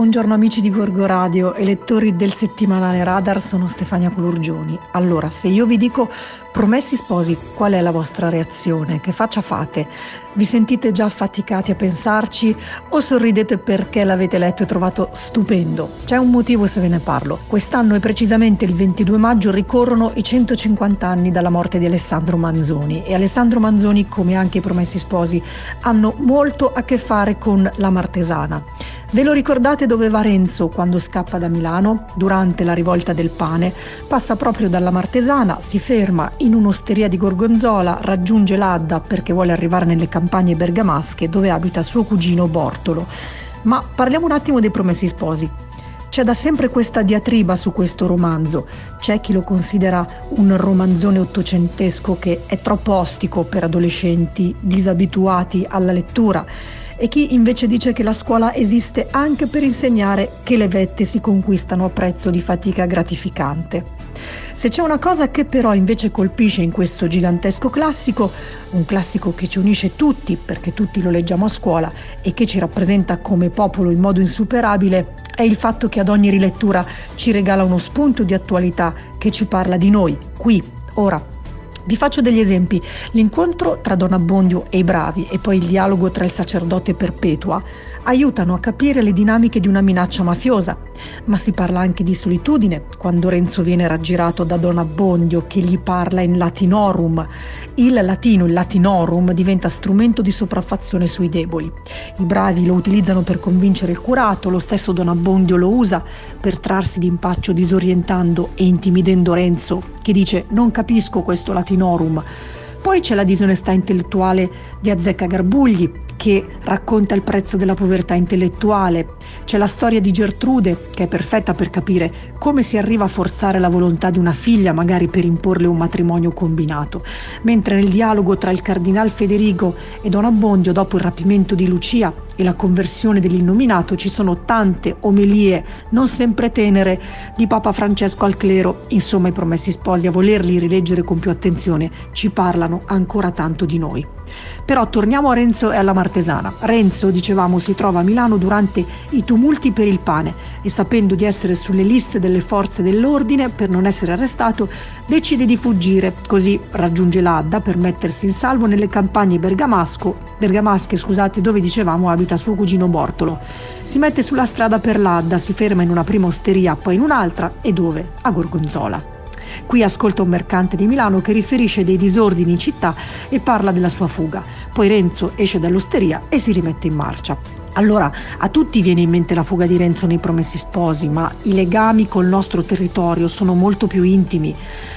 Buongiorno amici di Gorgo Radio e lettori del settimanale Radar, sono Stefania Colurgioni. Allora, se io vi dico promessi sposi, qual è la vostra reazione? Che faccia fate? Vi sentite già affaticati a pensarci o sorridete perché l'avete letto e trovato stupendo? C'è un motivo se ve ne parlo. Quest'anno e precisamente il 22 maggio ricorrono i 150 anni dalla morte di Alessandro Manzoni e Alessandro Manzoni, come anche i promessi sposi, hanno molto a che fare con la Martesana. Ve lo ricordate dove va Renzo quando scappa da Milano? Durante la rivolta del pane, passa proprio dalla Martesana, si ferma in un'osteria di Gorgonzola, raggiunge l'Adda perché vuole arrivare nelle campagne bergamasche dove abita suo cugino Bortolo. Ma parliamo un attimo dei Promessi Sposi. C'è da sempre questa diatriba su questo romanzo. C'è chi lo considera un romanzone ottocentesco che è troppo ostico per adolescenti disabituati alla lettura e chi invece dice che la scuola esiste anche per insegnare che le vette si conquistano a prezzo di fatica gratificante. Se c'è una cosa che però invece colpisce in questo gigantesco classico, un classico che ci unisce tutti perché tutti lo leggiamo a scuola e che ci rappresenta come popolo in modo insuperabile, è il fatto che ad ogni rilettura ci regala uno spunto di attualità che ci parla di noi, qui, ora, vi faccio degli esempi. L'incontro tra Don Abbondio e i bravi e poi il dialogo tra il sacerdote Perpetua aiutano a capire le dinamiche di una minaccia mafiosa, ma si parla anche di solitudine quando Renzo viene raggirato da Don Abbondio che gli parla in latinorum. Il latino, il latinorum, diventa strumento di sopraffazione sui deboli. I bravi lo utilizzano per convincere il curato, lo stesso Don Abbondio lo usa per trarsi d'impaccio disorientando e intimidendo Renzo, che dice non capisco questo latinorum. Poi c'è la disonestà intellettuale di Azzecca Garbugli, che racconta il prezzo della povertà intellettuale. C'è la storia di Gertrude, che è perfetta per capire come si arriva a forzare la volontà di una figlia, magari per imporle un matrimonio combinato. Mentre nel dialogo tra il cardinal Federico e Don Abbondio, dopo il rapimento di Lucia e la conversione dell'innominato, ci sono tante omelie, non sempre tenere, di Papa Francesco al clero. Insomma, i promessi sposi, a volerli rileggere con più attenzione, ci parlano ancora tanto di noi. Però torniamo a Renzo e alla Martesana. Renzo, dicevamo, si trova a Milano durante i tumulti per il pane e sapendo di essere sulle liste delle forze dell'ordine per non essere arrestato, decide di fuggire, così raggiunge l'Adda per mettersi in salvo nelle campagne bergamasco, bergamasche scusate, dove dicevamo abita suo cugino Bortolo. Si mette sulla strada per l'Adda, si ferma in una prima osteria, poi in un'altra e dove? A Gorgonzola. Qui ascolta un mercante di Milano che riferisce dei disordini in città e parla della sua fuga. Poi Renzo esce dall'osteria e si rimette in marcia. Allora, a tutti viene in mente la fuga di Renzo nei Promessi Sposi, ma i legami col nostro territorio sono molto più intimi.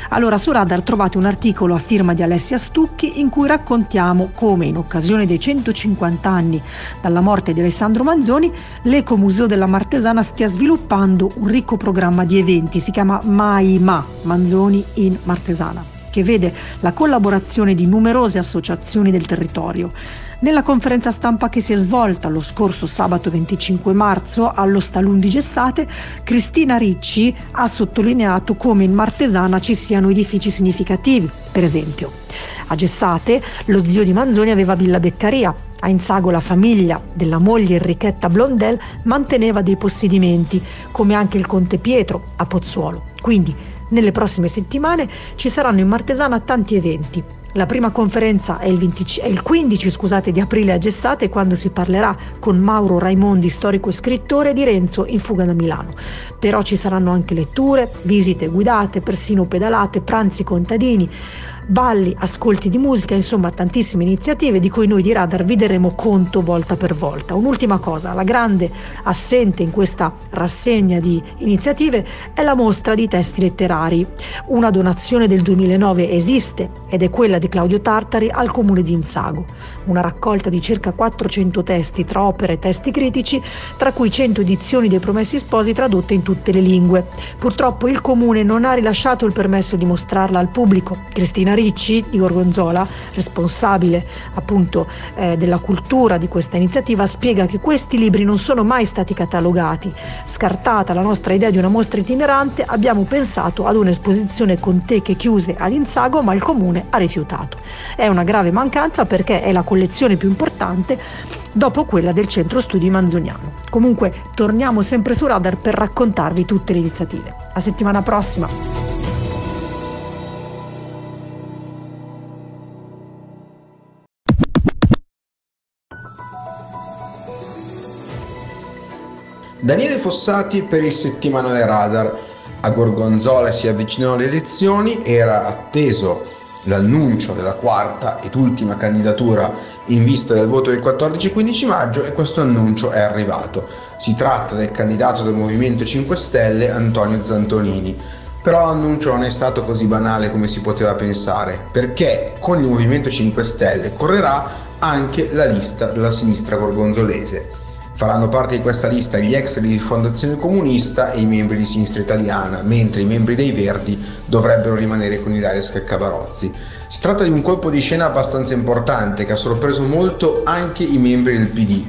Allora, su Radar trovate un articolo a firma di Alessia Stucchi in cui raccontiamo come, in occasione dei 150 anni dalla morte di Alessandro Manzoni, l'Ecomuseo della Martesana stia sviluppando un ricco programma di eventi, si chiama MAIMA, Manzoni in Martesana che vede la collaborazione di numerose associazioni del territorio. Nella conferenza stampa che si è svolta lo scorso sabato 25 marzo allo Stalun di Gessate, Cristina Ricci ha sottolineato come in Martesana ci siano edifici significativi. Per esempio, a Gessate lo zio di Manzoni aveva Villa Beccaria, a Inzago la famiglia della moglie Enrichetta Blondel manteneva dei possedimenti, come anche il conte Pietro a Pozzuolo. Quindi, nelle prossime settimane ci saranno in Martesana tanti eventi, la prima conferenza è il, 20, è il 15 scusate, di aprile a Gessate quando si parlerà con Mauro Raimondi, storico e scrittore di Renzo in fuga da Milano. Però ci saranno anche letture, visite guidate, persino pedalate, pranzi contadini, balli, ascolti di musica, insomma tantissime iniziative di cui noi di Radar vi daremo conto volta per volta. Un'ultima cosa, la grande assente in questa rassegna di iniziative è la mostra di testi letterari. Una donazione del 2009 esiste ed è quella di Claudio Tartari al comune di Inzago. Una raccolta di circa 400 testi tra opere e testi critici, tra cui 100 edizioni dei Promessi Sposi tradotte in tutte le lingue. Purtroppo il comune non ha rilasciato il permesso di mostrarla al pubblico. Cristina Marina Ricci di Gorgonzola, responsabile appunto eh, della cultura di questa iniziativa, spiega che questi libri non sono mai stati catalogati. Scartata la nostra idea di una mostra itinerante, abbiamo pensato ad un'esposizione con teche chiuse ad Inzago, ma il comune ha rifiutato. È una grave mancanza perché è la collezione più importante dopo quella del centro studi manzoniano. Comunque torniamo sempre su Radar per raccontarvi tutte le iniziative. A settimana prossima! Daniele Fossati per il settimanale Radar. A Gorgonzola si avvicinano le elezioni, era atteso l'annuncio della quarta ed ultima candidatura in vista del voto del 14-15 maggio e questo annuncio è arrivato. Si tratta del candidato del Movimento 5 Stelle Antonio Zantonini. Però l'annuncio non è stato così banale come si poteva pensare, perché con il Movimento 5 Stelle correrà anche la lista della sinistra gorgonzolese. Faranno parte di questa lista gli ex di Fondazione Comunista e i membri di Sinistra Italiana, mentre i membri dei Verdi dovrebbero rimanere con Ilaria Scaccavarozzi. Si tratta di un colpo di scena abbastanza importante che ha sorpreso molto anche i membri del PD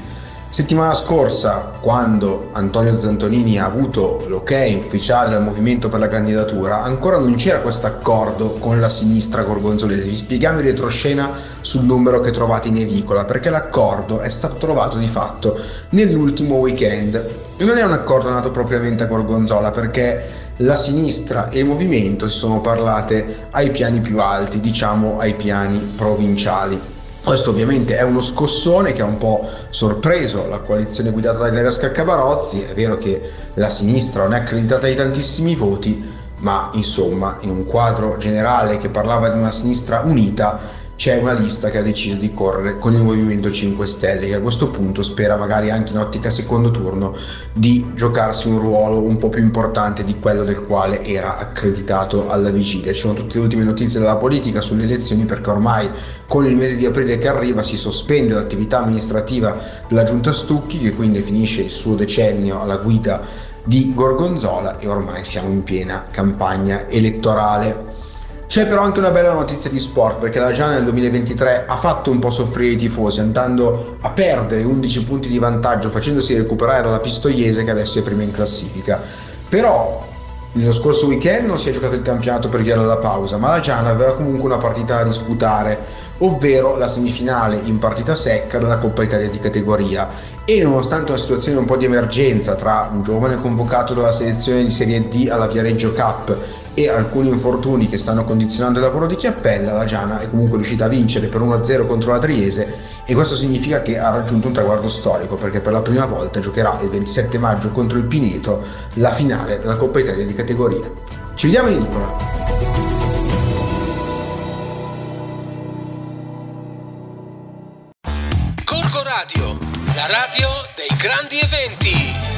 Settimana scorsa, quando Antonio Zantonini ha avuto l'ok ufficiale dal Movimento per la candidatura, ancora non c'era questo accordo con la sinistra gorgonzolese. Vi spieghiamo in retroscena sul numero che trovate in edicola, perché l'accordo è stato trovato di fatto nell'ultimo weekend. Non è un accordo nato propriamente a Gorgonzola, perché la sinistra e il movimento si sono parlate ai piani più alti, diciamo ai piani provinciali. Questo ovviamente è uno scossone che ha un po' sorpreso la coalizione guidata da Ilaria Scaccabarozzi, è vero che la sinistra non è accreditata di tantissimi voti, ma insomma in un quadro generale che parlava di una sinistra unita c'è una lista che ha deciso di correre con il Movimento 5 Stelle che a questo punto spera magari anche in ottica secondo turno di giocarsi un ruolo un po' più importante di quello del quale era accreditato alla vigilia. Ci sono tutte le ultime notizie della politica sulle elezioni perché ormai con il mese di aprile che arriva si sospende l'attività amministrativa della giunta Stucchi che quindi finisce il suo decennio alla guida di Gorgonzola e ormai siamo in piena campagna elettorale. C'è però anche una bella notizia di sport perché la Giana nel 2023 ha fatto un po' soffrire i tifosi andando a perdere 11 punti di vantaggio facendosi recuperare dalla Pistoiese che adesso è prima in classifica. Però nello scorso weekend non si è giocato il campionato per via della pausa, ma la Giana aveva comunque una partita da disputare, ovvero la semifinale in partita secca della Coppa Italia di categoria. E nonostante una situazione un po' di emergenza tra un giovane convocato dalla selezione di Serie D alla Viareggio Cup e alcuni infortuni che stanno condizionando il lavoro di Chiappella, la Giana è comunque riuscita a vincere per 1-0 contro la Triese e questo significa che ha raggiunto un traguardo storico perché per la prima volta giocherà il 27 maggio contro il Pineto la finale della Coppa Italia di categoria. Ci vediamo in edicola! Radio dei grandi eventi.